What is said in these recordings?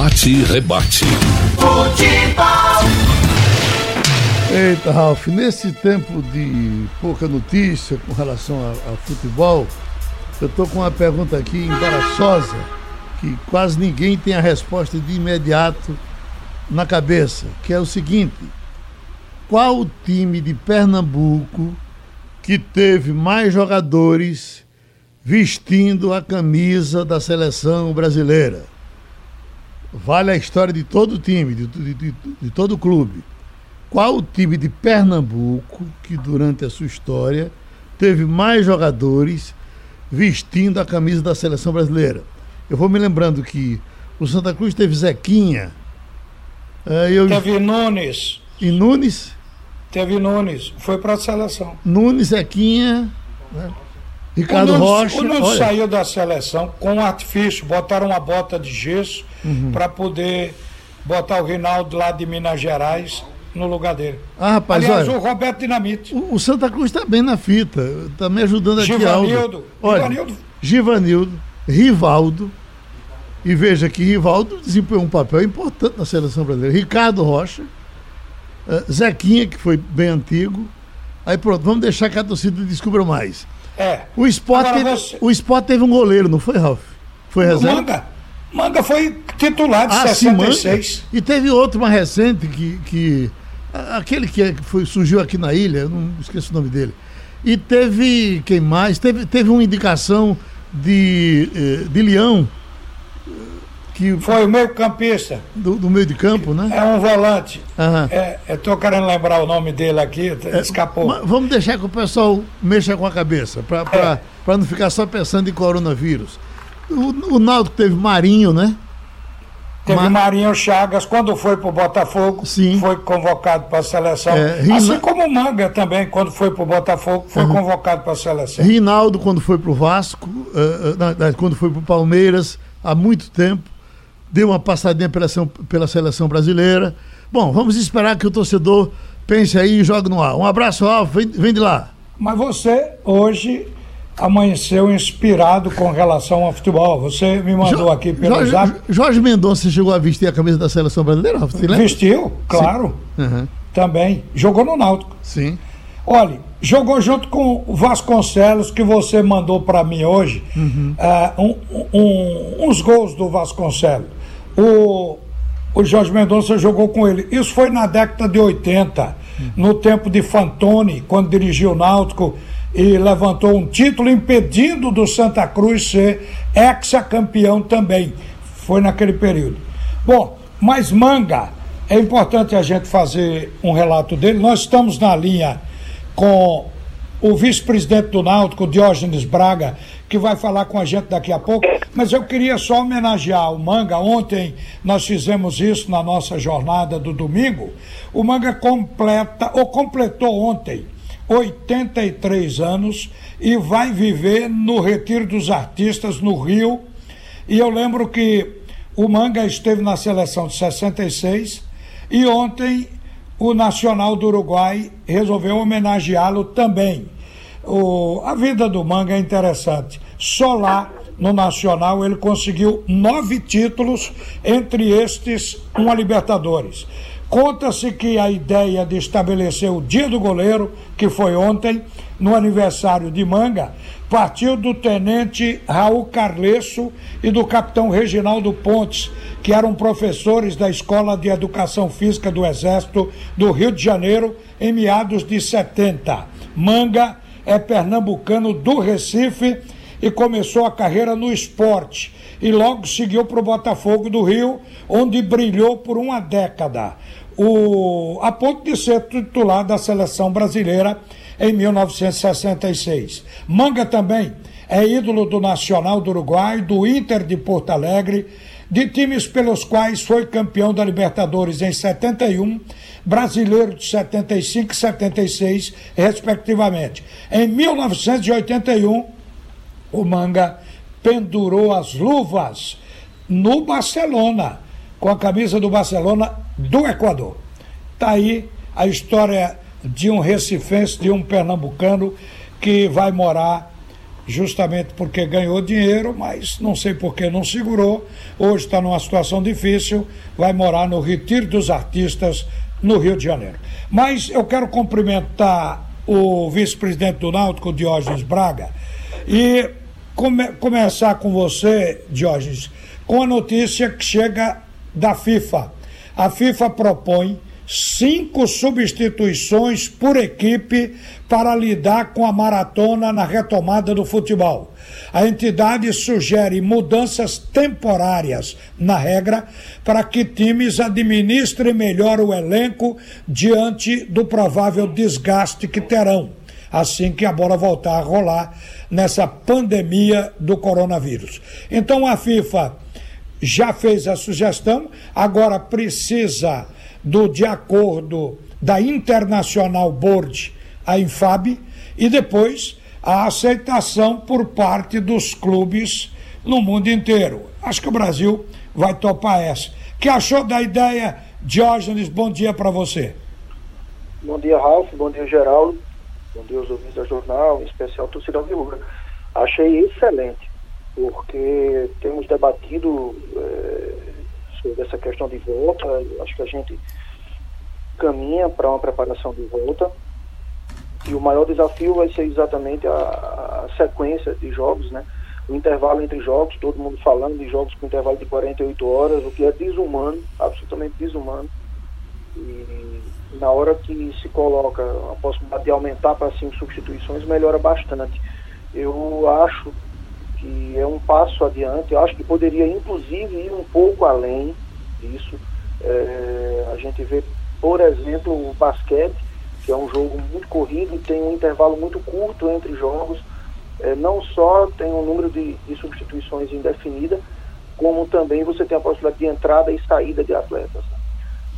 Bate e rebate. Futebol. Eita, Ralf, nesse tempo de pouca notícia com relação a, a futebol, eu estou com uma pergunta aqui embaraçosa, que quase ninguém tem a resposta de imediato na cabeça, que é o seguinte: qual o time de Pernambuco que teve mais jogadores vestindo a camisa da seleção brasileira? Vale a história de todo o time, de, de, de, de todo o clube. Qual o time de Pernambuco que, durante a sua história, teve mais jogadores vestindo a camisa da seleção brasileira? Eu vou me lembrando que o Santa Cruz teve Zequinha. É, eu... Teve Nunes. E Nunes? Teve Nunes, foi para a seleção. Nunes, Zequinha, né? Ricardo o Nunes, Rocha. O Nunes olha. saiu da seleção com um artifício, botaram uma bota de gesso uhum. para poder botar o Rinaldo lá de Minas Gerais no lugar dele. Ah, rapaz, Aliás, olha, o Roberto Dinamite. O, o Santa Cruz está bem na fita, está me ajudando aqui, Givanildo. Olha, Givanildo. Givanildo, Rivaldo, e veja que Rivaldo desempenhou um papel importante na seleção brasileira. Ricardo Rocha, uh, Zequinha, que foi bem antigo. Aí pronto, vamos deixar que a torcida descubra mais. É. O Sport, teve, você... o Sport teve um goleiro, não foi, Ralf? Foi reserva? Manga. Manga foi titular de ah, 66. Sim, e teve outro mais recente que. que aquele que foi, surgiu aqui na ilha, não esqueço o nome dele. E teve. Quem mais? Teve, teve uma indicação de, eh, de Leão que foi o meio campista do, do, meio de campo, né? É um volante. Uhum. É, estou querendo lembrar o nome dele aqui, é, escapou. vamos deixar que o pessoal mexa com a cabeça para é. não ficar só pensando em coronavírus. O, o Naldo teve Marinho, né? Teve Mar... Marinho Chagas, quando foi para o Botafogo, Sim. foi convocado para a seleção. É, Rina... Assim como o Manga também, quando foi para o Botafogo, foi uhum. convocado para a seleção. Rinaldo, quando foi para o Vasco, uh, uh, quando foi para o Palmeiras, há muito tempo deu uma passadinha pela, pela seleção brasileira. Bom, vamos esperar que o torcedor pense aí e jogue no ar. Um abraço, Alvo, vem, vem de lá. Mas você hoje amanheceu inspirado com relação ao futebol. Você me mandou jo aqui pelo Jorge, zap. Jorge Mendonça chegou a vestir a camisa da seleção brasileira, você lembra? Vestiu, claro. Uhum. Também. Jogou no Náutico. Sim. Olha, jogou junto com o Vasconcelos, que você mandou para mim hoje, uhum. uh, um, um, uns gols do Vasconcelos o, o Jorge Mendonça jogou com ele. Isso foi na década de 80, no tempo de Fantoni, quando dirigiu o Náutico e levantou um título impedindo do Santa Cruz ser ex-campeão também. Foi naquele período. Bom, mas Manga, é importante a gente fazer um relato dele. Nós estamos na linha com o vice-presidente do Náutico, Diógenes Braga, que vai falar com a gente daqui a pouco. Mas eu queria só homenagear o Manga. Ontem nós fizemos isso na nossa jornada do domingo. O Manga completa, ou completou ontem, 83 anos e vai viver no Retiro dos Artistas, no Rio. E eu lembro que o Manga esteve na seleção de 66 e ontem o Nacional do Uruguai resolveu homenageá-lo também. O, a vida do Manga é interessante. Só lá no Nacional ele conseguiu nove títulos, entre estes uma Libertadores. Conta-se que a ideia de estabelecer o Dia do Goleiro, que foi ontem, no aniversário de Manga, partiu do tenente Raul Carlesso e do capitão Reginaldo Pontes, que eram professores da Escola de Educação Física do Exército do Rio de Janeiro em meados de 70. Manga é pernambucano do Recife e começou a carreira no esporte e logo seguiu para o Botafogo do Rio, onde brilhou por uma década, o, a ponto de ser titular da seleção brasileira em 1966. Manga também é ídolo do Nacional do Uruguai, do Inter de Porto Alegre, de times pelos quais foi campeão da Libertadores em 71, brasileiro de 75 e 76, respectivamente. Em 1981, o Manga pendurou as luvas no Barcelona, com a camisa do Barcelona do Equador. Está aí a história de um recifense, de um pernambucano que vai morar justamente porque ganhou dinheiro, mas não sei por que não segurou. Hoje está numa situação difícil, vai morar no Retiro dos Artistas, no Rio de Janeiro. Mas eu quero cumprimentar o vice-presidente do Náutico, Diógenes Braga, e come começar com você, Diógenes, com a notícia que chega da FIFA. A FIFA propõe cinco substituições por equipe para lidar com a maratona na retomada do futebol. A entidade sugere mudanças temporárias na regra para que times administrem melhor o elenco diante do provável desgaste que terão assim que a bola voltar a rolar nessa pandemia do coronavírus. Então a FIFA já fez a sugestão, agora precisa do de acordo da International Board, a Infab, e depois a aceitação por parte dos clubes no mundo inteiro. Acho que o Brasil vai topar essa. que achou da ideia, Diógenes? Bom dia para você. Bom dia, Ralf. Bom dia, Geraldo. Bom dia aos ouvintes da jornal, em especial de Rubra. Achei excelente, porque temos debatido é, sobre essa questão de volta. Acho que a gente caminha para uma preparação de volta. E o maior desafio vai ser exatamente a, a, sequência de jogos, né? O intervalo entre jogos, todo mundo falando de jogos com intervalo de 48 horas, o que é desumano, absolutamente desumano. E na hora que se coloca a possibilidade de aumentar para cinco substituições, melhora bastante. Eu acho que é um passo adiante, eu acho que poderia inclusive ir um pouco além disso. É, a gente vê, por exemplo, o basquete, que é um jogo muito corrido, tem um intervalo muito curto entre jogos, é, não só tem um número de, de substituições indefinida, como também você tem a possibilidade de entrada e saída de atletas.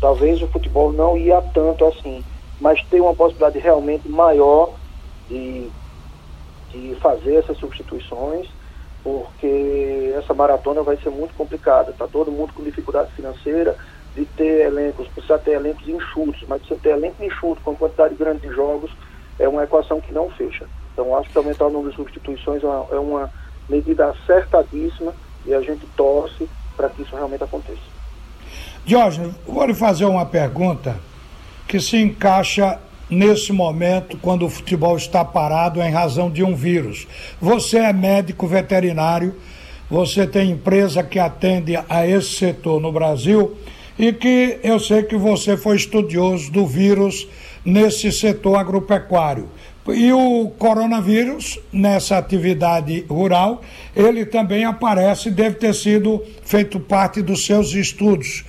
Talvez o futebol não ia tanto assim, mas tem uma possibilidade realmente maior de, de fazer essas substituições, porque essa maratona vai ser muito complicada. Está todo mundo com dificuldade financeira de ter elencos, precisa ter elencos enxutos, mas você ter elenco enxuto com quantidade grande de jogos é uma equação que não fecha. Então acho que aumentar o número de substituições é uma, é uma medida acertadíssima e a gente torce para que isso realmente aconteça. Jorge, vou lhe fazer uma pergunta que se encaixa nesse momento quando o futebol está parado em razão de um vírus. Você é médico veterinário, você tem empresa que atende a esse setor no Brasil e que eu sei que você foi estudioso do vírus nesse setor agropecuário. E o coronavírus, nessa atividade rural, ele também aparece, deve ter sido feito parte dos seus estudos.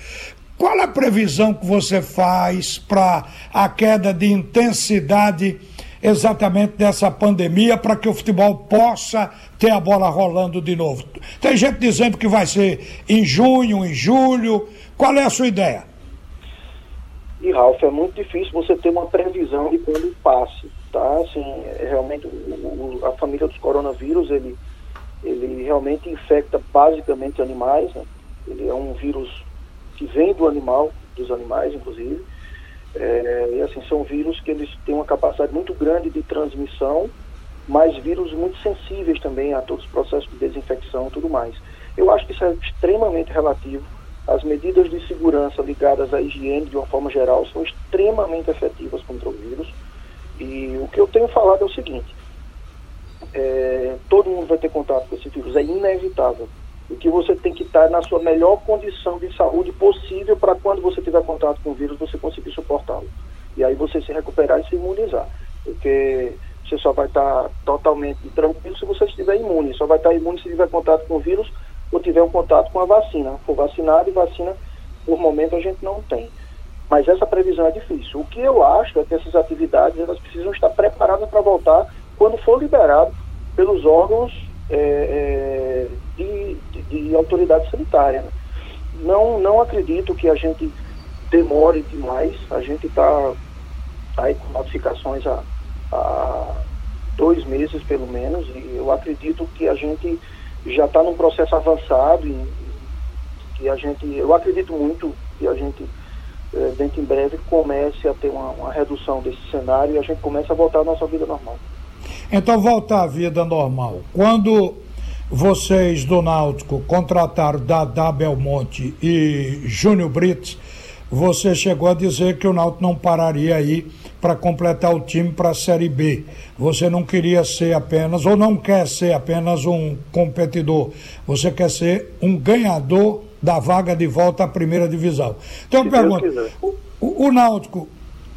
Qual a previsão que você faz para a queda de intensidade exatamente dessa pandemia para que o futebol possa ter a bola rolando de novo? Tem gente dizendo que vai ser em junho, em julho. Qual é a sua ideia? E Ralf, é muito difícil você ter uma previsão de quando passe tá? Assim, é, realmente o, a família dos coronavírus, ele, ele realmente infecta basicamente animais, né? Ele é um vírus que vem do animal, dos animais inclusive, é, e assim, são vírus que eles têm uma capacidade muito grande de transmissão, mas vírus muito sensíveis também a todos os processos de desinfecção e tudo mais. Eu acho que isso é extremamente relativo. As medidas de segurança ligadas à higiene, de uma forma geral, são extremamente efetivas contra o vírus. E o que eu tenho falado é o seguinte: é, todo mundo vai ter contato com esse vírus, é inevitável. O que você tem que estar na sua melhor condição de saúde possível para quando você tiver contato com o vírus você conseguir suportá-lo. E aí você se recuperar e se imunizar. Porque você só vai estar totalmente tranquilo se você estiver imune. Só vai estar imune se tiver contato com o vírus ou tiver um contato com a vacina. For vacinado e vacina, por momento, a gente não tem. Mas essa previsão é difícil. O que eu acho é que essas atividades elas precisam estar preparadas para voltar quando for liberado pelos órgãos é, é, de, de, de, autoridade sanitária. Né? Não, não acredito que a gente demore demais. A gente está aí com notificações há, há dois meses pelo menos e eu acredito que a gente já está num processo avançado e a gente, eu acredito muito que a gente é, dentro em breve comece a ter uma, uma, redução desse cenário e a gente comece a voltar à nossa vida normal. Então volta à vida normal. Quando vocês do Náutico contrataram Dadá Belmonte e Júnior Brits, você chegou a dizer que o Náutico não pararia aí para completar o time para a Série B. Você não queria ser apenas, ou não quer ser apenas um competidor, você quer ser um ganhador da vaga de volta à primeira divisão. Então, eu pergunto: o, o, o Náutico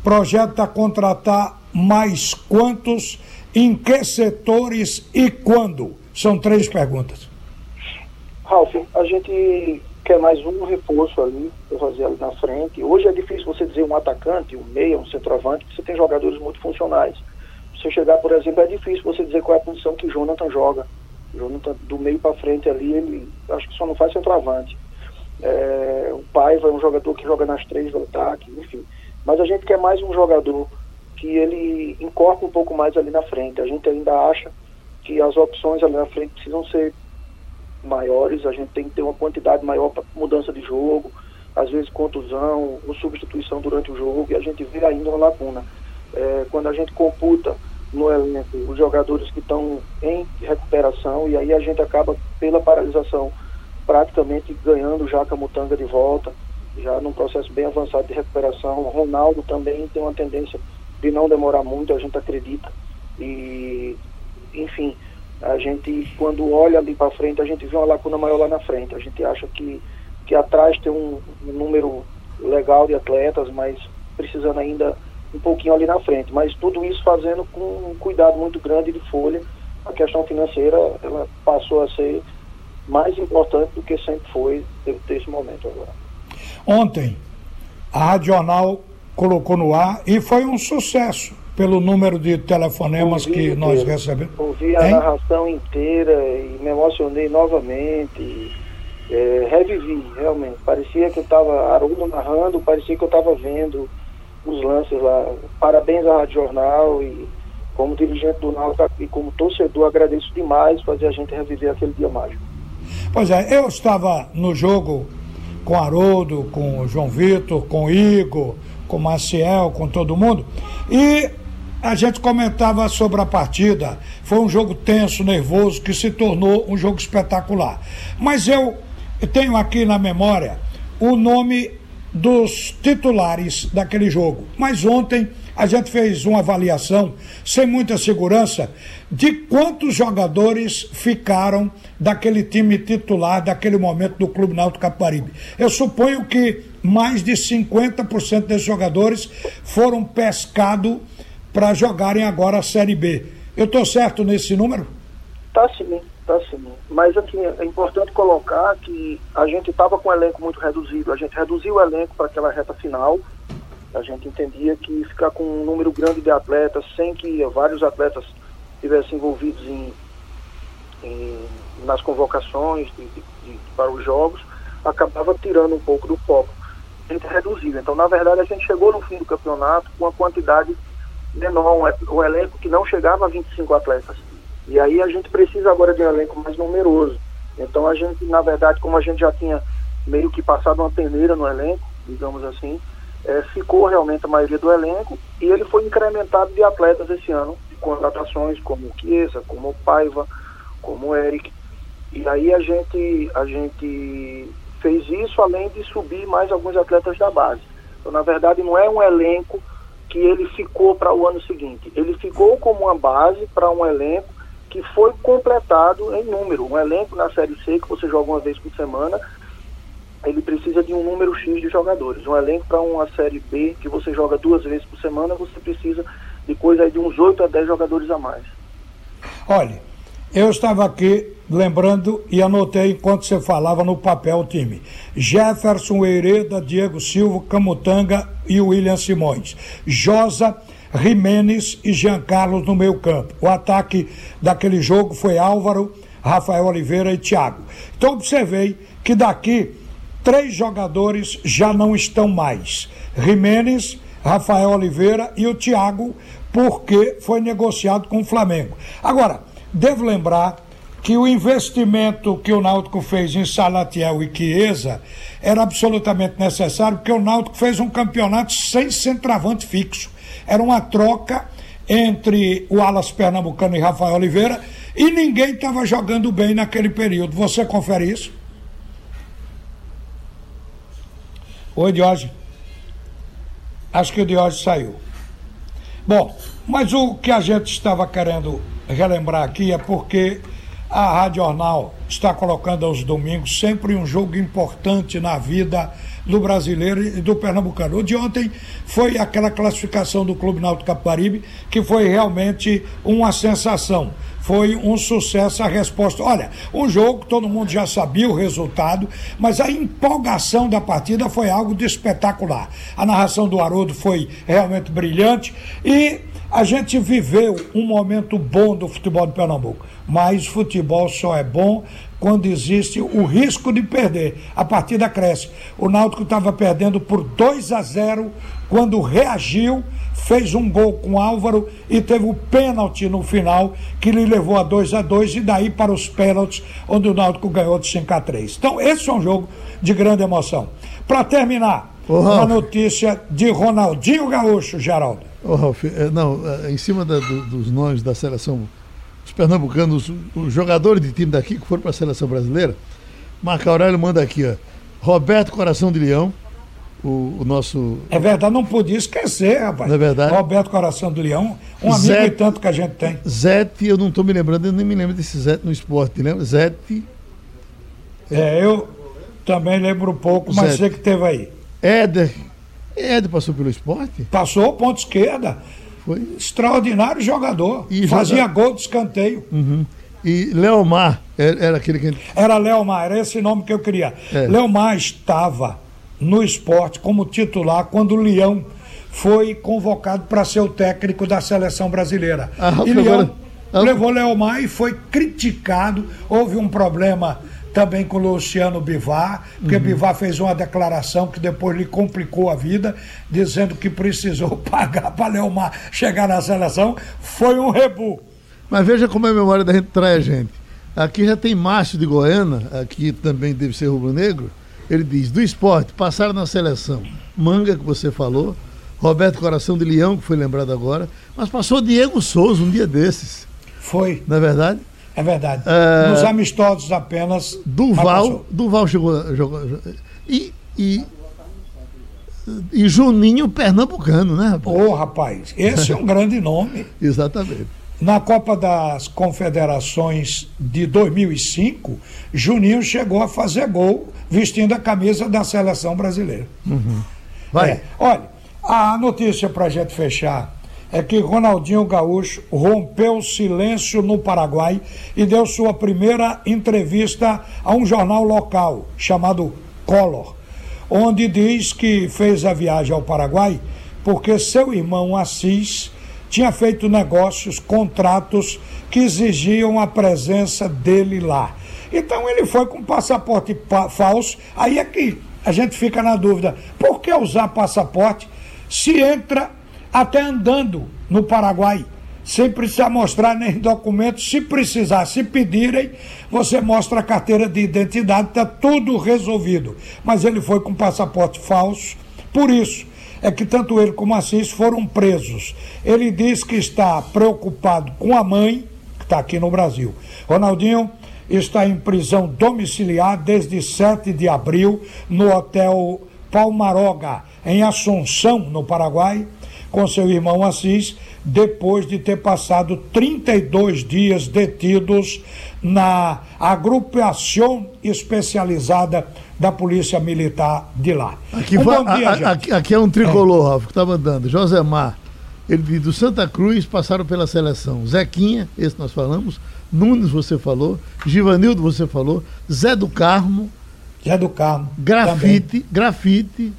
projeta contratar mais quantos, em que setores e quando? São três perguntas. Ralf, a gente quer mais um reforço ali, para fazer ali na frente. Hoje é difícil você dizer um atacante, um meia, um centroavante, porque você tem jogadores muito funcionais. Você chegar, por exemplo, é difícil você dizer qual é a posição que o Jonathan joga. O Jonathan, do meio para frente ali, ele acho que só não faz centroavante. É, o Paiva é um jogador que joga nas três do ataque, enfim. Mas a gente quer mais um jogador que ele encorpa um pouco mais ali na frente. A gente ainda acha que as opções ali na frente precisam ser maiores, a gente tem que ter uma quantidade maior para mudança de jogo, às vezes contusão, ou substituição durante o jogo, e a gente vê ainda uma lacuna. É, quando a gente computa no elenco os jogadores que estão em recuperação, e aí a gente acaba, pela paralisação, praticamente ganhando já a Camutanga de volta, já num processo bem avançado de recuperação. O Ronaldo também tem uma tendência de não demorar muito, a gente acredita. E, enfim, a gente, quando olha ali para frente, a gente vê uma lacuna maior lá na frente. A gente acha que, que atrás tem um, um número legal de atletas, mas precisando ainda um pouquinho ali na frente. Mas tudo isso fazendo com um cuidado muito grande de folha. A questão financeira ela passou a ser mais importante do que sempre foi desse momento agora. Ontem, a Radional colocou no ar e foi um sucesso pelo número de telefonemas que inteiro. nós recebemos. Ouvi a hein? narração inteira e me emocionei novamente. É, revivi, realmente. Parecia que eu estava, Haroldo narrando, parecia que eu estava vendo os lances lá. Parabéns à Rádio Jornal e como dirigente do Náutico e como torcedor agradeço demais fazer a gente reviver aquele dia mágico. Pois é, eu estava no jogo com Haroldo, com o João Vitor, com o Igor, com o Maciel, com todo mundo, e a gente comentava sobre a partida. Foi um jogo tenso, nervoso, que se tornou um jogo espetacular. Mas eu tenho aqui na memória o nome dos titulares daquele jogo. Mas ontem a gente fez uma avaliação sem muita segurança de quantos jogadores ficaram daquele time titular daquele momento do Clube Náutico Caparibe. Eu suponho que mais de 50% desses jogadores foram pescados para jogarem agora a Série B. Eu estou certo nesse número? Tá sim, tá sim. Mas assim, é importante colocar que a gente estava com o elenco muito reduzido. A gente reduziu o elenco para aquela reta final. A gente entendia que ficar com um número grande de atletas, sem que vários atletas estivessem envolvidos em, em, nas convocações de, de, de, para os jogos, acabava tirando um pouco do foco. A gente reduziu. Então, na verdade, a gente chegou no fim do campeonato com uma quantidade menor, um, um elenco que não chegava a 25 atletas. E aí a gente precisa agora de um elenco mais numeroso. Então a gente, na verdade, como a gente já tinha meio que passado uma peneira no elenco, digamos assim, é, ficou realmente a maioria do elenco e ele foi incrementado de atletas esse ano, de contratações como o Chiesa, como o Paiva, como o Eric. E aí a gente, a gente fez isso além de subir mais alguns atletas da base. Então, na verdade, não é um elenco que ele ficou para o ano seguinte. Ele ficou como uma base para um elenco que foi completado em número. Um elenco na Série C que você joga uma vez por semana, ele precisa de um número X de jogadores. Um elenco para uma Série B que você joga duas vezes por semana, você precisa de coisa de uns 8 a 10 jogadores a mais. Olha, eu estava aqui lembrando e anotei enquanto você falava no papel o time. Jefferson Hereda, Diego Silva, Camutanga e William Simões. Josa, Jimenez e Jean Carlos no meio campo. O ataque daquele jogo foi Álvaro, Rafael Oliveira e Thiago. Então observei que daqui três jogadores já não estão mais. Jimenez, Rafael Oliveira e o Thiago, porque foi negociado com o Flamengo. Agora, Devo lembrar que o investimento que o Náutico fez em Salatiel e Chiesa era absolutamente necessário, porque o Náutico fez um campeonato sem centroavante fixo. Era uma troca entre o Alas Pernambucano e Rafael Oliveira e ninguém estava jogando bem naquele período. Você confere isso? Oi, Diógenes. Acho que o Diógenes saiu. Bom, mas o que a gente estava querendo relembrar aqui é porque a Rádio Jornal está colocando aos domingos sempre um jogo importante na vida do brasileiro e do pernambucano. O de ontem foi aquela classificação do Clube Náutico Caparibe que foi realmente uma sensação. Foi um sucesso a resposta. Olha, um jogo todo mundo já sabia o resultado, mas a empolgação da partida foi algo de espetacular. A narração do Haroldo foi realmente brilhante e a gente viveu um momento bom do futebol de Pernambuco, mas futebol só é bom quando existe o risco de perder. A partida cresce. O Náutico estava perdendo por 2 a 0 quando reagiu, fez um gol com Álvaro e teve o pênalti no final que lhe levou a 2 a 2 e daí para os pênaltis, onde o Náutico ganhou de 5 a 3. Então, esse é um jogo de grande emoção. Para terminar, uma notícia de Ronaldinho Gaúcho, Geraldo. Ô, Ralf, é, não, é, em cima da, do, dos nomes da seleção, os pernambucanos, os jogadores de time daqui que foram para a seleção brasileira, Marco Aurélio manda aqui, ó. Roberto Coração de Leão, o, o, nosso. É verdade, não podia esquecer, rapaz. Não é verdade? Roberto Coração do Leão, um amigo Zete, e tanto que a gente tem. Zete, eu não estou me lembrando, eu nem me lembro desse Zete no esporte, lembra? Zete. É, eu também lembro um pouco, mas Zete. sei que teve aí. Éder Ed passou pelo esporte? Passou, ponto esquerda. Foi. Extraordinário jogador. E Fazia gol de escanteio. Uhum. E Leomar, era, aquele que. Era Leomar, era esse nome que eu queria. É. Leomar estava no esporte como titular quando o Leão foi convocado para ser o técnico da seleção brasileira. Ah, e Leão agora... Ah, levou Leomar e foi criticado. Houve um problema também com o Luciano Bivar, porque uhum. Bivar fez uma declaração que depois lhe complicou a vida, dizendo que precisou pagar para Leomar chegar na seleção. Foi um rebu. Mas veja como a memória da gente trai a gente. Aqui já tem Márcio de Goiânia, aqui também deve ser rubro-negro. Ele diz: do esporte, passaram na seleção. Manga, que você falou. Roberto Coração de Leão, que foi lembrado agora. Mas passou Diego Souza um dia desses. Foi. Não é verdade? É verdade. É... Nos amistosos apenas. Duval, Duval chegou. jogou e, e, e Juninho Pernambucano, né, rapaz? Ô, oh, rapaz, esse é um grande nome. Exatamente. Na Copa das Confederações de 2005, Juninho chegou a fazer gol vestindo a camisa da seleção brasileira. Uhum. Vai. É, olha, a notícia para a gente fechar é que Ronaldinho Gaúcho rompeu o silêncio no Paraguai e deu sua primeira entrevista a um jornal local chamado Color, onde diz que fez a viagem ao Paraguai porque seu irmão Assis tinha feito negócios, contratos que exigiam a presença dele lá. Então ele foi com passaporte falso. Aí é que a gente fica na dúvida: por que usar passaporte se entra até andando no Paraguai, sem precisar mostrar nem documento. Se precisar, se pedirem, você mostra a carteira de identidade, está tudo resolvido. Mas ele foi com passaporte falso, por isso é que tanto ele como Assis foram presos. Ele diz que está preocupado com a mãe, que está aqui no Brasil. Ronaldinho está em prisão domiciliar desde 7 de abril no hotel Palmaroga, em Assunção, no Paraguai com seu irmão Assis, depois de ter passado 32 dias detidos na agrupação especializada da Polícia Militar de lá. Aqui, um dia, a, aqui, aqui, é um tricolor, é. Ralf, que está mandando. Josemar, ele do Santa Cruz passaram pela seleção. Zequinha, esse nós falamos. Nunes, você falou. Givanildo, você falou. Zé do Carmo. Zé do Carmo. Grafite, também. grafite.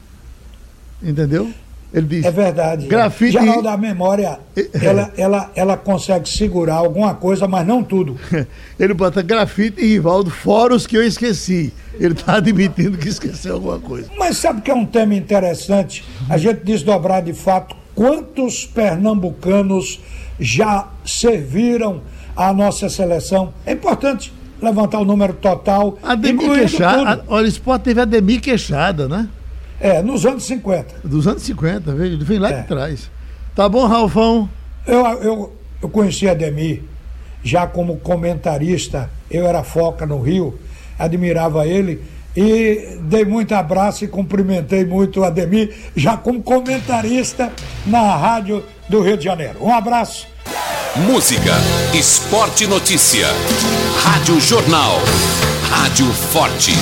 Entendeu? Ele diz, é verdade. Grafite. Geral da memória, ela, ela, ela consegue segurar alguma coisa, mas não tudo. Ele bota grafite e Rivaldo, fora os que eu esqueci. Ele está admitindo que esqueceu alguma coisa. Mas sabe que é um tema interessante? A gente desdobrar de fato quantos pernambucanos já serviram à nossa seleção. É importante levantar o número total. Ademir Queixada. Olha, o esporte teve Ademir Queixada, né? É, nos anos 50. Dos anos 50, veio, vem lá é. de trás. Tá bom, Ralfão? Eu, eu, eu conheci Ademir já como comentarista, eu era foca no Rio, admirava ele e dei muito abraço e cumprimentei muito o Ademir, já como comentarista na Rádio do Rio de Janeiro. Um abraço. Música, esporte notícia. Rádio Jornal. Rádio Forte.